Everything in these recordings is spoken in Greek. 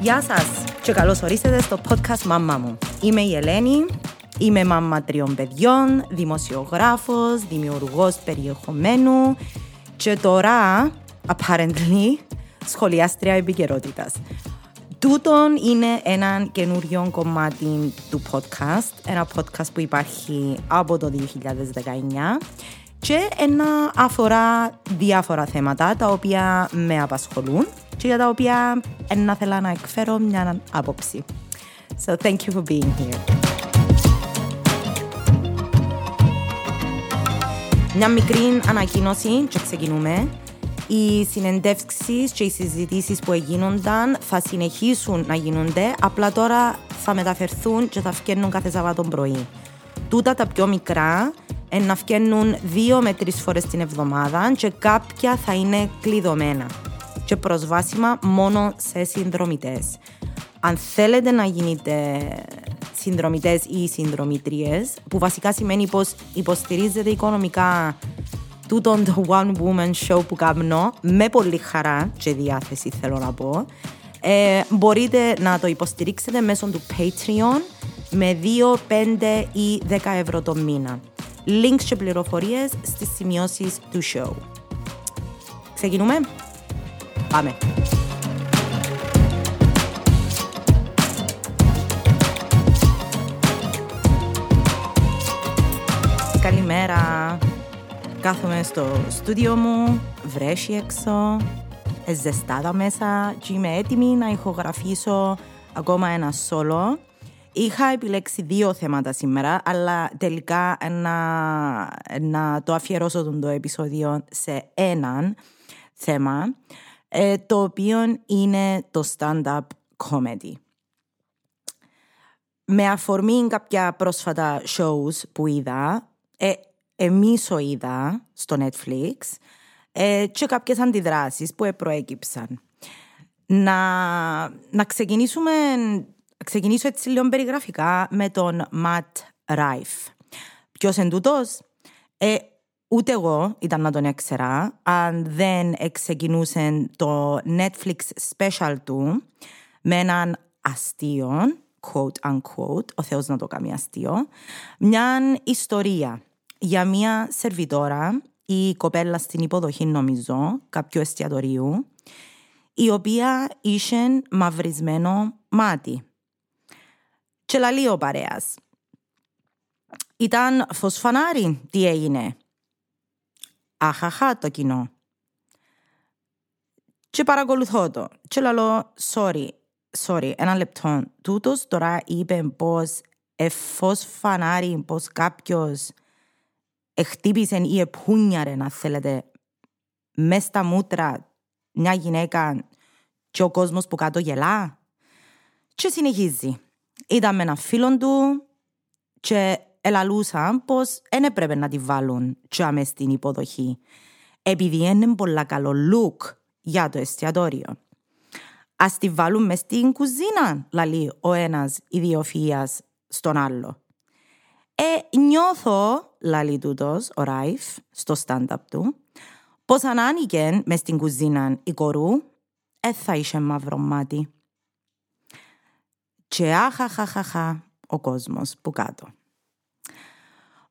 Γεια σας και καλώς ορίσατε στο podcast «Μάμμα μου». Είμαι η Ελένη, είμαι μάμμα τριών παιδιών, δημοσιογράφος, δημιουργός περιεχομένου και τώρα, apparently, σχολιάστρια επικαιρότητας. Τούτον είναι ένα καινούριο κομμάτι του podcast, ένα podcast που υπάρχει από το 2019 και ένα αφορά διάφορα θέματα τα οποία με απασχολούν και για τα οποία να θέλω να εκφέρω μια άποψη. So thank you for being here. Μια μικρή ανακοίνωση και ξεκινούμε. Οι συνεντεύξεις και οι συζητήσεις που έγινονταν θα συνεχίσουν να γίνονται, απλά τώρα θα μεταφερθούν και θα βγαίνουν κάθε Σαββάτο πρωί. Τούτα τα πιο μικρά να βγαίνουν δύο με τρεις φορές την εβδομάδα και κάποια θα είναι κλειδωμένα και προσβάσιμα μόνο σε συνδρομητές. Αν θέλετε να γίνετε συνδρομητές ή συνδρομητρίε, που βασικά σημαίνει πως υποστηρίζετε οικονομικά τούτον το One Woman Show που κάνω, με πολύ χαρά και διάθεση θέλω να πω, ε, μπορείτε να το υποστηρίξετε μέσω του Patreon με 2, 5 ή 10 ευρώ το μήνα. Links και πληροφορίες στις σημειώσεις του show. Ξεκινούμε. Πάμε. Καλημέρα. Κάθομαι στο στούντιο μου, βρέσει έξω, ζεστάδα μέσα και είμαι έτοιμη να ηχογραφήσω ακόμα ένα σόλο. Είχα επιλέξει δύο θέματα σήμερα, αλλά τελικά να, να το αφιερώσω το επεισόδιο σε έναν θέμα, ε, το οποίο είναι το stand-up comedy. Με αφορμή κάποια πρόσφατα shows που είδα, ε, εμείς είδα στο Netflix ε, και κάποιες αντιδράσεις που προέκυψαν. Να, να ξεκινήσουμε, ξεκινήσω έτσι λίγο περιγραφικά με τον Ματ Ράιφ. Ποιος είναι τούτος; Ε, ούτε εγώ ήταν να τον έξερα αν δεν ξεκινούσε το Netflix special του με έναν αστείο, quote unquote, ο Θεός να το κάνει αστείο, μια ιστορία για μια σερβιτόρα η κοπέλα στην υποδοχή νομίζω κάποιου εστιατορίου η οποία είχε μαυρισμένο μάτι. Και λαλεί ο παρέας. Ήταν φωσφανάρι, τι έγινε. Αχαχά το κοινό. Και παρακολουθώ το. Και λαλώ, sorry, sorry, ένα λεπτό. Τούτος τώρα είπε πως εφός φανάρι, πως κάποιος χτύπησε ή επούνιαρε, να θέλετε, μέσα στα μούτρα μια γυναίκα και ο κόσμος που κάτω γελά. Και συνεχίζει. Ήταν με ένα φίλο του και ελαλούσαν πως δεν έπρεπε να τη βάλουν και στην υποδοχή επειδή είναι πολύ καλό look για το εστιατόριο. Ας τη βάλουν μες στην κουζίνα, λαλεί ο ένας ιδιοφυΐας στον άλλο. Ε, νιώθω, λαλεί τούτος, ο Ράιφ, στο stand-up του, πως αν άνοιγε μες στην κουζίνα η κορού, ε, θα είχε μαύρο μάτι. Και αχαχαχαχα ο κόσμος που κάτω.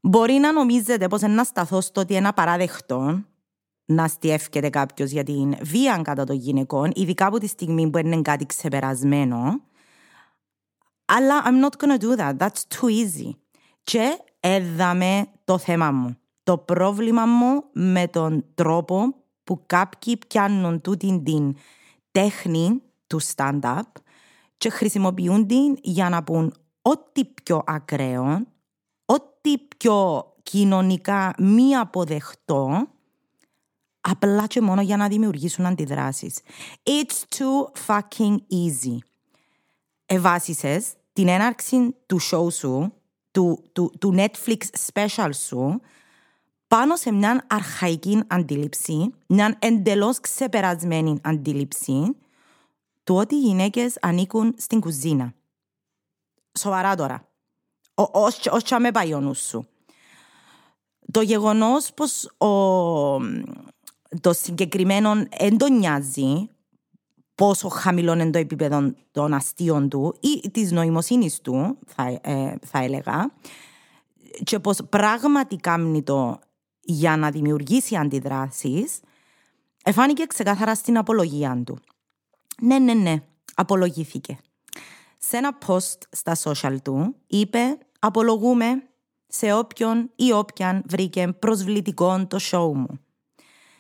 Μπορεί να νομίζετε πως να σταθώ στο ότι είναι απαράδεκτο να στιεύκεται κάποιος για την βία κατά των γυναικών, ειδικά από τη στιγμή που είναι κάτι ξεπερασμένο. Αλλά I'm not gonna do that. That's too easy. Και έδαμε το θέμα μου. Το πρόβλημα μου με τον τρόπο που κάποιοι πιάνουν τούτη την τέχνη του stand-up και χρησιμοποιούν την για να πούν ό,τι πιο ακραίο, ό,τι πιο κοινωνικά μη αποδεχτό, απλά και μόνο για να δημιουργήσουν αντιδράσεις. It's too fucking easy. Εβάσισες την έναρξη του show σου, του, του, του Netflix special σου, πάνω σε μια αρχαϊκή αντίληψη, μια εντελώς ξεπερασμένη αντίληψη του ότι οι γυναίκες ανήκουν στην κουζίνα. Σοβαρά τώρα. Ως με πάει ο νους σου. Το γεγονός πως ο, το συγκεκριμένο δεν νοιάζει πόσο χαμηλό είναι το επίπεδο των αστείων του ή της νοημοσύνης του, θα, ε, θα έλεγα, και πως πραγματικά κάνει το για να δημιουργήσει αντιδράσεις, εφάνηκε ξεκάθαρα στην απολογία του. Ναι, ναι, ναι, απολογήθηκε. Σε ένα post στα social του είπε «Απολογούμε σε όποιον ή όποιαν βρήκε προσβλητικό το show μου».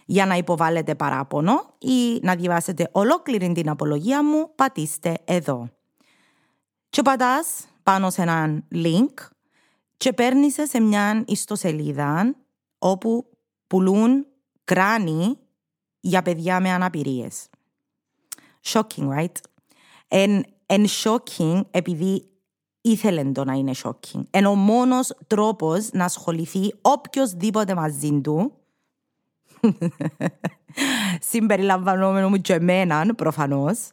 Για να υποβάλλετε παράπονο ή να διαβάσετε ολόκληρη την απολογία μου, πατήστε εδώ. Και πατάς πάνω σε έναν link και παίρνει σε μια ιστοσελίδα όπου πουλούν κράνη για παιδιά με αναπηρίες. Shocking, right? Εν, εν shocking επειδή ήθελε το να είναι shocking. Εν ο μόνος τρόπος να ασχοληθεί οποιοδήποτε μαζί του συμπεριλαμβανόμενο μου και εμέναν προφανώς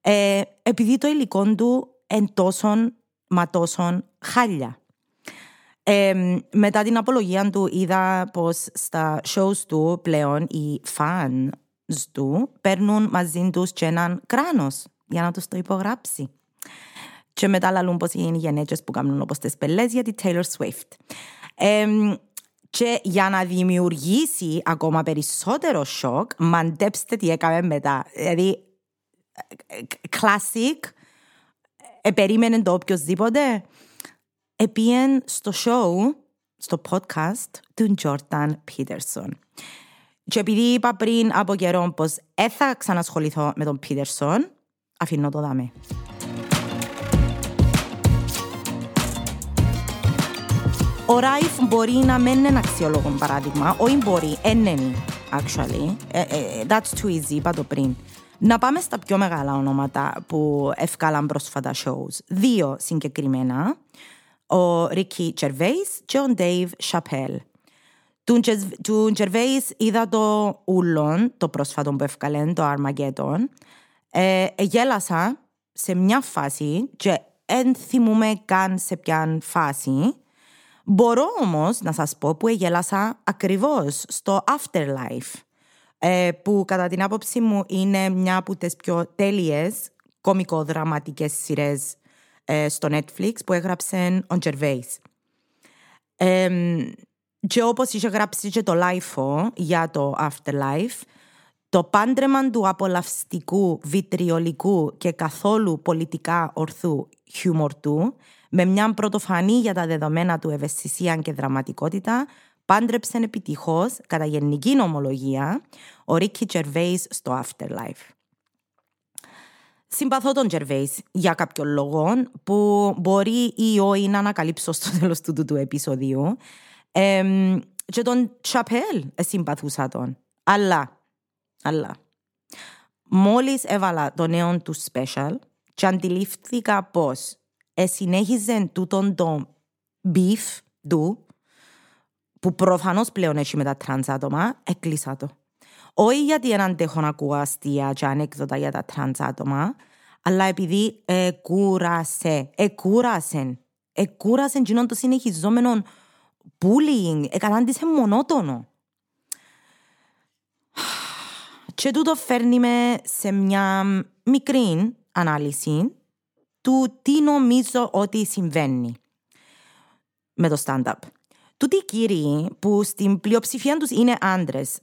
ε, επειδή το υλικό του εν τόσον μα τόσον χάλια. Ε, μετά την απολογία του είδα πως στα shows του πλέον οι fans του παίρνουν μαζί τους και έναν κράνος για να τους το υπογράψει. Και μετά λαλούν πως είναι οι γενέτσες που κάνουν όπως τις πελές για τη Taylor Swift. Ε, και για να δημιουργήσει ακόμα περισσότερο σοκ, μαντέψτε τι έκαμε μετά. Δηλαδή, classic, επερίμενε το οποιοδήποτε επίεν στο show, στο podcast του Τζόρταν Πίτερσον. Και επειδή είπα πριν από καιρό πως δεν θα ξανασχοληθώ με τον Πίτερσον, αφήνω το δάμε. Ο Ράιφ μπορεί να μην είναι αξιόλογο παράδειγμα, όχι μπορεί, είναι actually. Ε, ε, that's too easy, είπα το πριν. Να πάμε στα πιο μεγάλα ονόματα που ευκάλαν πρόσφατα shows. Δύο συγκεκριμένα ο Ρίκι Τζερβέης και ο Ντέιβ Σαπέλ. Του Τζερβέης είδα το ούλον, το πρόσφατο που έφκαλε, το Armageddon. Ε, γέλασα σε μια φάση και δεν θυμούμαι καν σε ποια φάση. Μπορώ όμως να σας πω που γέλασα ακριβώς στο Afterlife, ε, που κατά την άποψη μου είναι μια από τις πιο τέλειες κομικοδραματικές σειρές ε, στο Netflix που έγραψε ο Τζερβέης. και όπως είχε γράψει και το LIFO για το Afterlife, το πάντρεμα του απολαυστικού, βιτριολικού και καθόλου πολιτικά ορθού χιούμορ του, με μια πρωτοφανή για τα δεδομένα του ευαισθησία και δραματικότητα, πάντρεψε επιτυχώς, κατά γενική νομολογία, ο Ρίκη Τζερβέης στο Afterlife. Συμπαθώ τον Τζερβέης για κάποιο λόγο που μπορεί ή όχι να ανακαλύψω στο τέλος του, του επεισοδίου. Ε, και τον Τσαπέλ συμπαθούσα τον. Αλλά, αλλά, μόλις έβαλα το νέο του special και αντιλήφθηκα πως συνέχιζε τούτον το beef του που προφανώς πλέον έχει με τα τρανς άτομα, έκλεισα το. Όχι γιατί δεν αντέχω να ακούω αστεία και ανέκδοτα για τα τρανς άτομα, αλλά επειδή εκούρασε, εκούρασε, εκούρασε εκείνον το συνεχιζόμενο bullying, εκατάντησε μονότονο. Και τούτο φέρνει με σε μια μικρή ανάλυση του τι νομίζω ότι συμβαίνει με το stand-up. Τούτοι οι κύριοι που στην πλειοψηφία τους είναι άντρες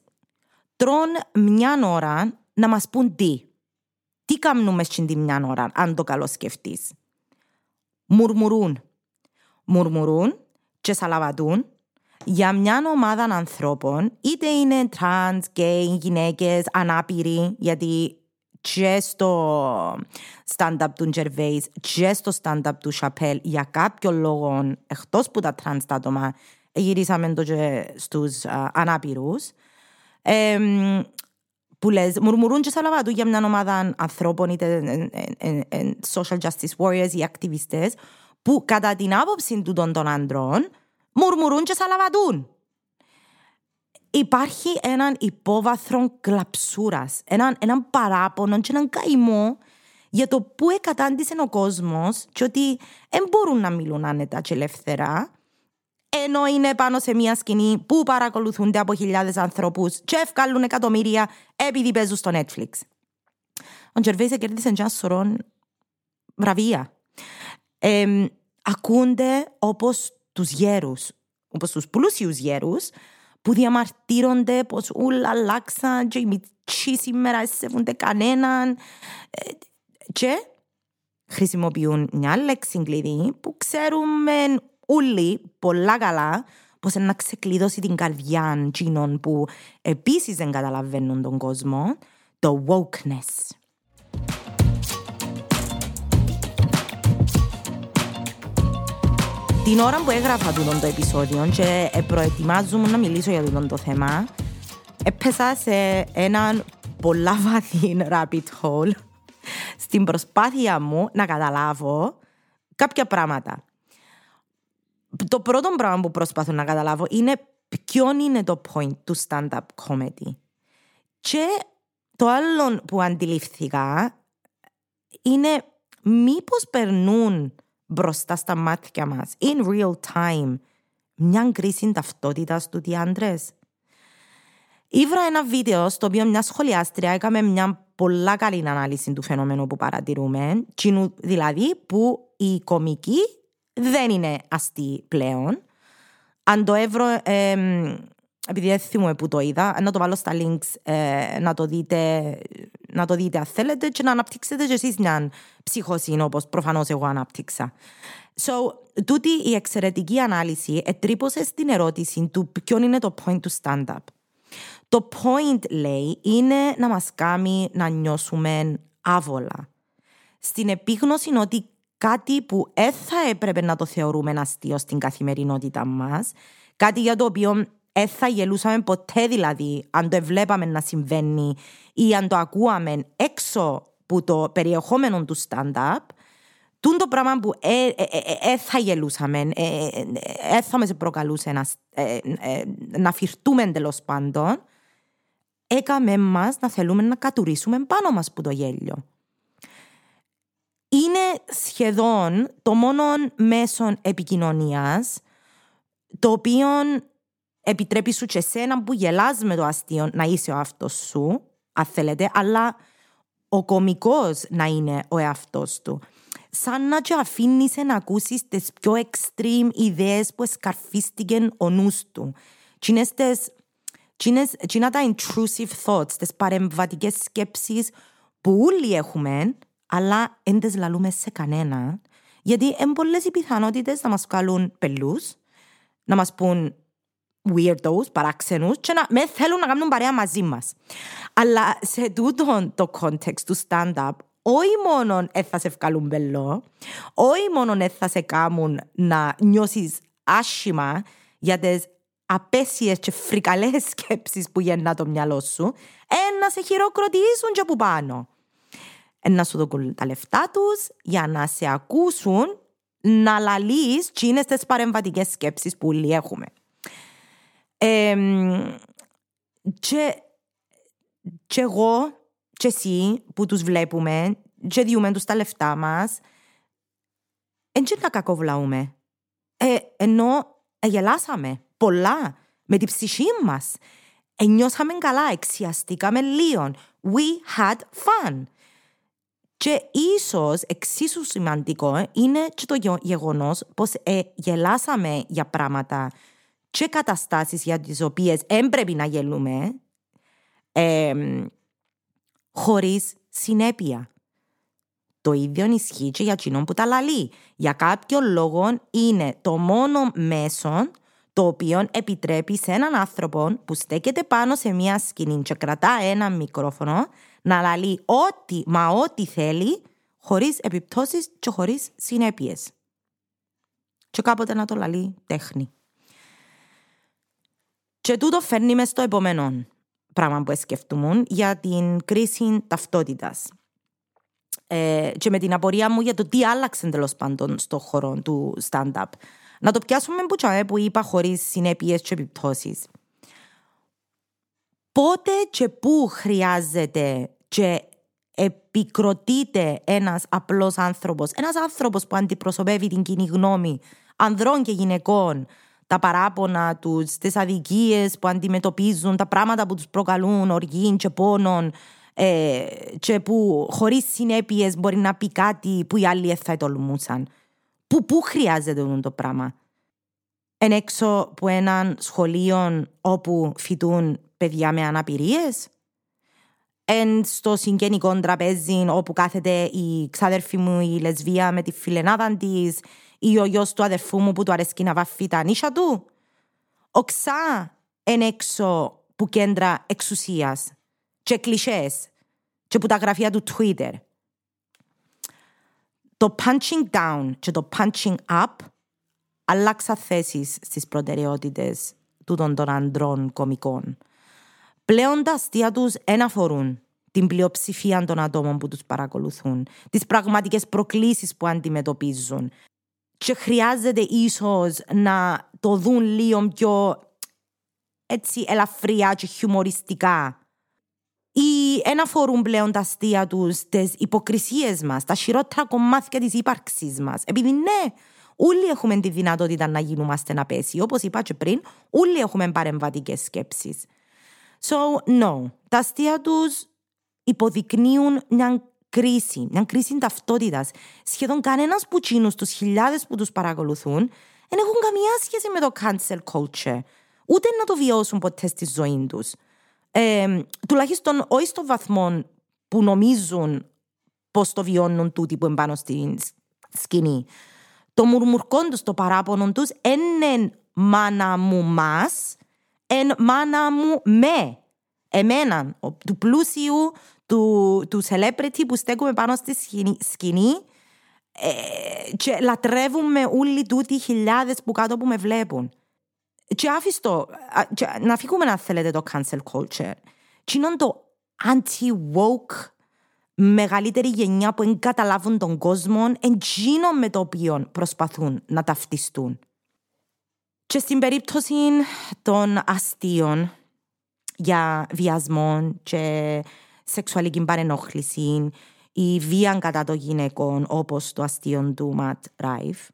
τρων μια ώρα να μας πούν τι. Τι κάνουμε στην μια ώρα, αν το καλό σκεφτείς. Μουρμουρούν. Μουρμουρούν και σαλαβατούν για μια ομάδα ανθρώπων, είτε είναι τρανς, γκέι, γυναίκες, ανάπηροι, γιατί και στο stand-up του Τζερβέης και στο stand-up του Σαπέλ για κάποιο λόγο, εκτός που τα τρανς τα άτομα, γυρίσαμε το και στους ε, ανάπηρους. Ε, που λες, μουρμουρούν και σαλαβατούν για μια ομάδα ανθρώπων, είτε social justice warriors ή ακτιβιστές, που κατά την άποψη τούτων των άντρων, μουρμουρούν και σαλαβατούν. Υπάρχει έναν υπόβαθρο κλαψούρας, έναν, έναν παράπονο και έναν καημό για το πού εκατάντησε ο κόσμος και ότι δεν μπορούν να μιλούν άνετα και ελεύθερα ενώ είναι πάνω σε μια σκηνή που παρακολουθούνται από χιλιάδες ανθρώπους και ευκάλλουν εκατομμύρια επειδή παίζουν στο Netflix. ο Τζερβέης κέρδισε ένα σωρό βραβεία. Ε, ακούνται όπως τους γέρους, όπως τους πλούσιους γέρους, που διαμαρτύρονται πως ούλα αλλάξαν και οι μητσοί σήμερα σέβονται κανέναν ε, και χρησιμοποιούν μια λέξη κλειδί που ξέρουμε όλοι πολλά καλά πως να ξεκλειδώσει την καρδιά εκείνων που επίσης δεν καταλαβαίνουν τον κόσμο, το wokeness. Την ώρα που έγραφα το επεισόδιο και προετοιμάζομαι να μιλήσω για το θέμα, έπεσα σε έναν πολλά βαθύ rabbit hole στην προσπάθεια μου να καταλάβω κάποια πράγματα. Το πρώτο πράγμα που προσπαθώ να καταλάβω είναι ποιο είναι το point του stand-up comedy. Και το άλλο που αντιληφθήκα είναι μήπως περνούν μπροστά στα μάτια μας, in real time, μια κρίση ταυτότητας του τι άντρες. Ήβρα ένα βίντεο στο οποίο μια σχολιάστρια έκαμε μια πολλά καλή ανάλυση του φαινομένου που παρατηρούμε, δηλαδή που η κομική δεν είναι αστεί πλέον. Αν το έβρω, ε, επειδή δεν θυμούμαι που το είδα, να το βάλω στα links ε, να, το δείτε, να το δείτε αν θέλετε και να αναπτύξετε και εσείς μια ψυχοσύνη όπως προφανώς εγώ αναπτύξα. So, τούτη η εξαιρετική ανάλυση ετρύπωσε στην ερώτηση του ποιο είναι το point του stand-up. Το point, λέει, είναι να μας κάνει να νιώσουμε άβολα. Στην επίγνωση ότι κάτι που δεν θα έπρεπε να το θεωρούμε αστείο στην καθημερινότητα μας, κάτι για το οποίο δεν θα γελούσαμε ποτέ δηλαδή αν το βλέπαμε να συμβαίνει ή αν το ακούαμε έξω από το περιεχόμενο του stand-up, τούν το πράγμα που δεν ε, ε, ε, θα γελούσαμε, δεν θα μας προκαλούσε να, να φυρτούμε τέλο πάντων, έκαμε μας να θέλουμε να κατουρίσουμε πάνω μας που το γέλιο. Είναι σχεδόν το μόνο μέσο επικοινωνίας το οποίο επιτρέπει σου και εσένα που γελάς με το αστείο να είσαι ο αυτός σου, αν θέλετε, αλλά ο κομικός να είναι ο εαυτός του. Σαν να και αφήνεις να ακούσεις τις πιο extreme ιδέες που εσκαρφίστηκαν ο νους του. Τι είναι τα intrusive thoughts, τις παρεμβατικές σκέψεις που όλοι έχουμε, αλλά δεν τις λαλούμε σε κανένα, γιατί είναι πολλές οι πιθανότητες να μας βγάλουν πελούς, να μας πούν weirdos, παράξενους και να με θέλουν να κάνουν παρέα μαζί μας. Αλλά σε τούτο το context του stand-up, όχι μόνο θα σε βγάλουν μπελό, όχι μόνο θα σε κάνουν να νιώσεις άσχημα για τις απέσιες και φρικαλές σκέψεις που γεννά το μυαλό σου, ε, να σε χειροκροτήσουν και από πάνω. Ε, να σου δώσουν τα λεφτά τους για να σε ακούσουν να λαλείς τι είναι στις παρεμβατικές σκέψεις που όλοι έχουμε. Ε, και, και εγώ και εσύ που τους βλέπουμε και διούμε τους τα λεφτά μας δεν να κακοβλαούμε. Ε, ενώ γελάσαμε πολλά με την ψυχή μας. Ενιώσαμε καλά, εξιαστήκαμε λίγο. We had fun. Και ίσως εξίσου σημαντικό είναι και το γεγονός πως ε, γελάσαμε για πράγματα και καταστάσεις για τις οποίες έπρεπε να γελούμε ε, χωρίς συνέπεια. Το ίδιο ισχύει και για εκείνον που τα λαλεί. Για κάποιο λόγο είναι το μόνο μέσο το οποίο επιτρέπει σε έναν άνθρωπο που στέκεται πάνω σε μια σκηνή και κρατά ένα μικρόφωνο να λαλεί ό,τι μα ό,τι θέλει χωρίς επιπτώσεις και χωρίς συνέπειες. Και κάποτε να το λαλεί τέχνη. Και τούτο φέρνει μες στο επόμενο πράγμα που σκεφτούμε για την κρίση ταυτότητας. Ε, και με την απορία μου για το τι άλλαξε τέλος πάντων στο χώρο του stand-up. Να το πιάσουμε που, τσάμε, που είπα χωρίς συνέπειες και επιπτώσεις. Πότε και πού χρειάζεται και επικροτείται ένας απλός άνθρωπος, ένας άνθρωπος που αντιπροσωπεύει την κοινή γνώμη ανδρών και γυναικών, τα παράπονα τους, τις αδικίες που αντιμετωπίζουν, τα πράγματα που τους προκαλούν οργή και πόνον, ε, και που χωρίς συνέπειες μπορεί να πει κάτι που οι άλλοι θα τολμούσαν. Που, πού χρειάζεται το πράγμα; Εν έξω από έναν σχολείο όπου φοιτούν παιδιά με αναπηρίες. Εν στο συγγενικό τραπέζι όπου κάθεται η ξάδερφη μου η λεσβία με τη φιλενάδα της ή ο γιος του αδερφού μου που του αρέσκει να βαφεί τα νύσια του; Οξά εν έξω που κέντρα εξουσίας και κλισές και που τα γραφεία του Twitter. Το punching down και το punching up αλλάξα θέσεις στις προτεραιότητες τούτων των αντρών κομικών. Πλέον τα αστεία τους δεν αφορούν την πλειοψηφία των ατόμων που τους παρακολουθούν, τις πραγματικές προκλήσεις που αντιμετωπίζουν και χρειάζεται ίσως να το δουν λίγο πιο έτσι ελαφριά και χιουμοριστικά ή ένα αφορούν πλέον τα αστεία του, τι υποκρισίε μα, τα χειρότερα κομμάτια τη ύπαρξή μα. Επειδή ναι, όλοι έχουμε τη δυνατότητα να γίνομαστε να πέσει. Όπω είπα και πριν, όλοι έχουμε παρεμβατικέ σκέψει. So, no. Τα αστεία του υποδεικνύουν μια κρίση, μια κρίση ταυτότητας. Σχεδόν κανένας που τσίνου τους χιλιάδες που τους παρακολουθούν δεν έχουν καμία σχέση με το cancel culture. Ούτε να το βιώσουν ποτέ στη ζωή τους ε, τουλάχιστον όχι στο βαθμό που νομίζουν πώ το βιώνουν τούτοι που είναι πάνω στην σκηνή. Το μουρμουρκόν τους, το παράπονο τους, είναι μάνα μου μας, εν μάνα μου με. Εμένα, του πλούσιου, του, του celebrity που στέκουμε πάνω στη σκηνή, ε, και λατρεύουμε όλοι τούτοι χιλιάδες που κάτω που με βλέπουν. Και άφηστο, να φύγουμε να θέλετε το cancel culture. Τι είναι το anti-woke μεγαλύτερη γενιά που εγκαταλάβουν τον κόσμο εντζήνο με το οποίο προσπαθούν να ταυτιστούν. Και στην περίπτωση των αστείων για βιασμό και σεξουαλική παρενόχληση ή βία κατά των γυναικών όπως το αστείο του Ματ Ράιφ,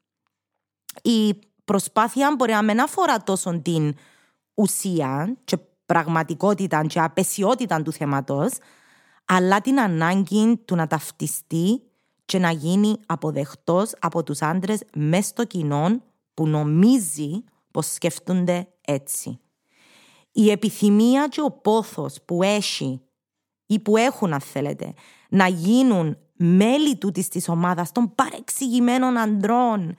η προσπάθεια μπορεί να μην αφορά τόσο την ουσία και πραγματικότητα και απεσιότητα του θέματος, αλλά την ανάγκη του να ταυτιστεί και να γίνει αποδεχτός από τους άντρες μέσα στο κοινό που νομίζει πως σκεφτούνται έτσι. Η επιθυμία και ο πόθος που έχει ή που έχουν αν θέλετε να γίνουν μέλη του της ομάδας των παρεξηγημένων αντρών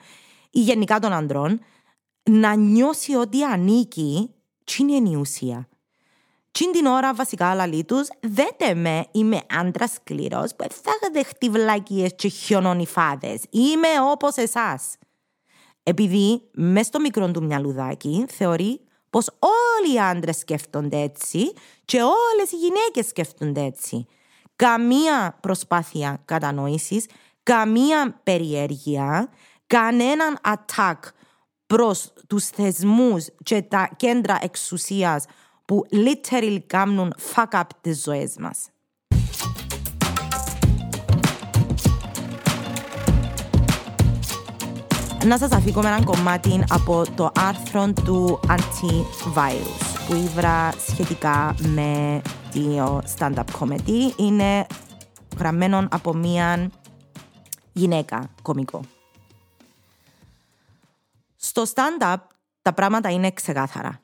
ή γενικά των ανδρών, να νιώσει ότι ανήκει, τι είναι η ουσία. Τι την ώρα βασικά λαλή τους, δέτε με, είμαι άντρας σκληρός που θα δεχτεί βλακίες και χιονονιφάδες. Είμαι όπως εσάς. Επειδή μες στο μικρό του μυαλουδάκι θεωρεί πως όλοι οι άντρες σκέφτονται έτσι και όλες οι γυναίκες σκέφτονται έτσι. Καμία προσπάθεια κατανόησης, καμία περιέργεια, κανέναν attack προς τους θεσμούς και τα κέντρα εξουσίας που literally κάνουν fuck up τις ζωές μας. Να σας αφήκω με ένα κομμάτι από το άρθρο του Antivirus που ήβρα σχετικά με το stand-up comedy. Είναι γραμμένο από μία γυναίκα κομικό. Στο stand-up τα πράγματα είναι ξεκάθαρα.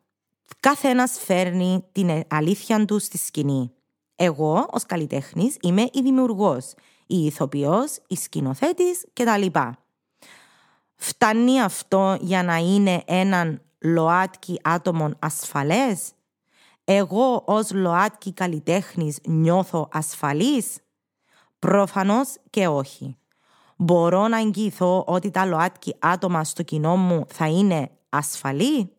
Κάθε ένας φέρνει την αλήθεια του στη σκηνή. Εγώ, ως καλλιτέχνης, είμαι η δημιουργός, η ηθοποιός, η σκηνοθέτης κτλ. Φτάνει αυτό για να είναι έναν ΛΟΑΤΚΙ άτομο ασφαλές; Εγώ ως ΛΟΑΤΚΙ καλλιτέχνης νιώθω ασφαλής; Προφανώς και όχι μπορώ να εγγυηθώ ότι τα ΛΟΑΤΚΙ άτομα στο κοινό μου θα είναι ασφαλή;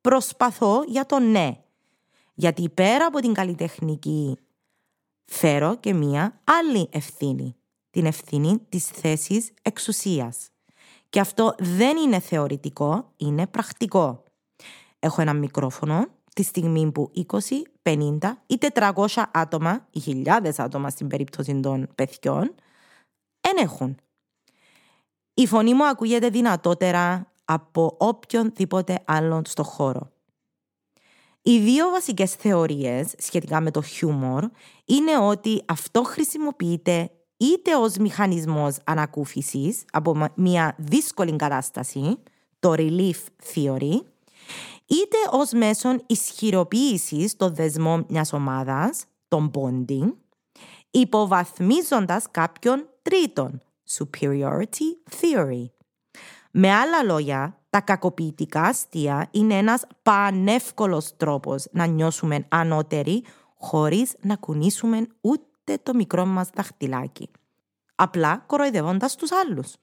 Προσπαθώ για το ναι. Γιατί πέρα από την καλλιτεχνική φέρω και μία άλλη ευθύνη. Την ευθύνη της θέσης εξουσίας. Και αυτό δεν είναι θεωρητικό, είναι πρακτικό. Έχω ένα μικρόφωνο τη στιγμή που 20, 50 ή 400 άτομα ή χιλιάδες άτομα στην περίπτωση των παιδιών δεν έχουν. Η φωνή μου ακούγεται δυνατότερα από οποιονδήποτε άλλον στο χώρο. Οι δύο βασικές θεωρίες σχετικά με το χιούμορ είναι ότι αυτό χρησιμοποιείται είτε ως μηχανισμός ανακούφισης από μια δύσκολη κατάσταση, το relief theory, είτε ως μέσον ισχυροποίησης των δεσμών μιας ομάδας, τον bonding, υποβαθμίζοντας κάποιον τρίτον, superiority theory. Με άλλα λόγια, τα κακοποιητικά αστεία είναι ένας πανεύκολος τρόπος να νιώσουμε ανώτεροι χωρίς να κουνήσουμε ούτε το μικρό μας δαχτυλάκι. Απλά κοροϊδεύοντας τους άλλους.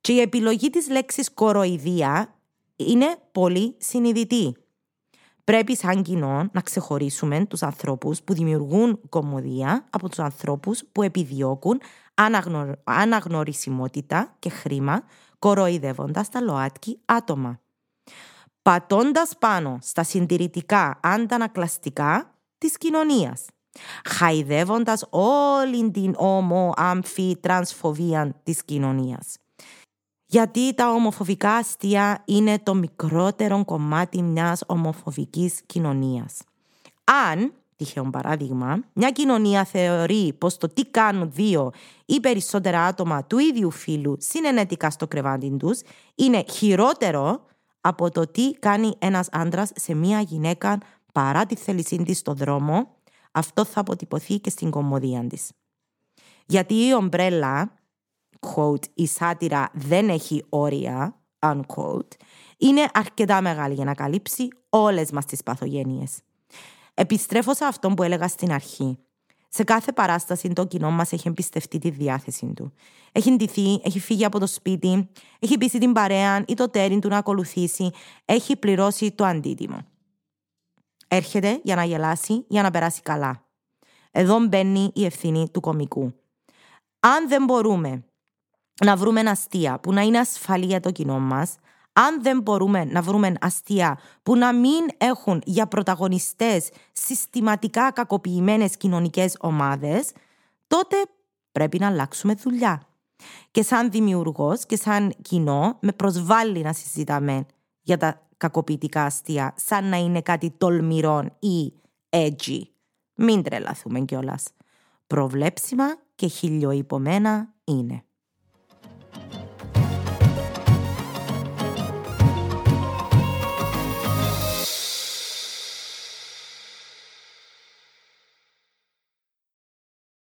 Και η επιλογή της λέξης κοροϊδία είναι πολύ συνειδητή. Πρέπει σαν κοινό να ξεχωρίσουμε τους ανθρώπους που δημιουργούν κομμωδία από τους ανθρώπους που επιδιώκουν αναγνωρισιμότητα και χρήμα κοροϊδεύοντας τα ΛΟΑΤΚΙ άτομα. Πατώντας πάνω στα συντηρητικά αντανακλαστικά της κοινωνίας. Χαϊδεύοντας όλη την ομο, άμφη, τρανσφοβία της κοινωνίας. Γιατί τα ομοφοβικά αστεία είναι το μικρότερο κομμάτι μιας ομοφοβικής κοινωνίας. Αν τυχαίο παράδειγμα, μια κοινωνία θεωρεί πως το τι κάνουν δύο ή περισσότερα άτομα του ίδιου φύλου συνενετικά στο κρεβάτι τους είναι χειρότερο από το τι κάνει ένας άντρας σε μια γυναίκα παρά τη θέλησή της στο δρόμο, αυτό θα αποτυπωθεί και στην κομμωδία της. Γιατί η ομπρέλα, quote, η σάτυρα δεν έχει όρια, unquote, είναι αρκετά μεγάλη για να καλύψει όλες μας τις παθογένειες. Επιστρέφω σε αυτό που έλεγα στην αρχή. Σε κάθε παράσταση το κοινό μας έχει εμπιστευτεί τη διάθεση του. Έχει ντυθεί, έχει φύγει από το σπίτι, έχει πείσει την παρέα ή το τέρι του να ακολουθήσει, έχει πληρώσει το αντίτιμο. Έρχεται για να γελάσει, για να περάσει καλά. Εδώ μπαίνει η ευθύνη του κομικού. Αν δεν μπορούμε να βρούμε αστεία που να είναι ασφαλή για το κοινό μας, αν δεν μπορούμε να βρούμε αστεία που να μην έχουν για πρωταγωνιστές συστηματικά κακοποιημένες κοινωνικές ομάδες, τότε πρέπει να αλλάξουμε δουλειά. Και σαν δημιουργός και σαν κοινό με προσβάλλει να συζητάμε για τα κακοποιητικά αστεία σαν να είναι κάτι τολμηρό ή edgy. Μην τρελαθούμε κιόλας. Προβλέψιμα και χιλιοϊπωμένα είναι.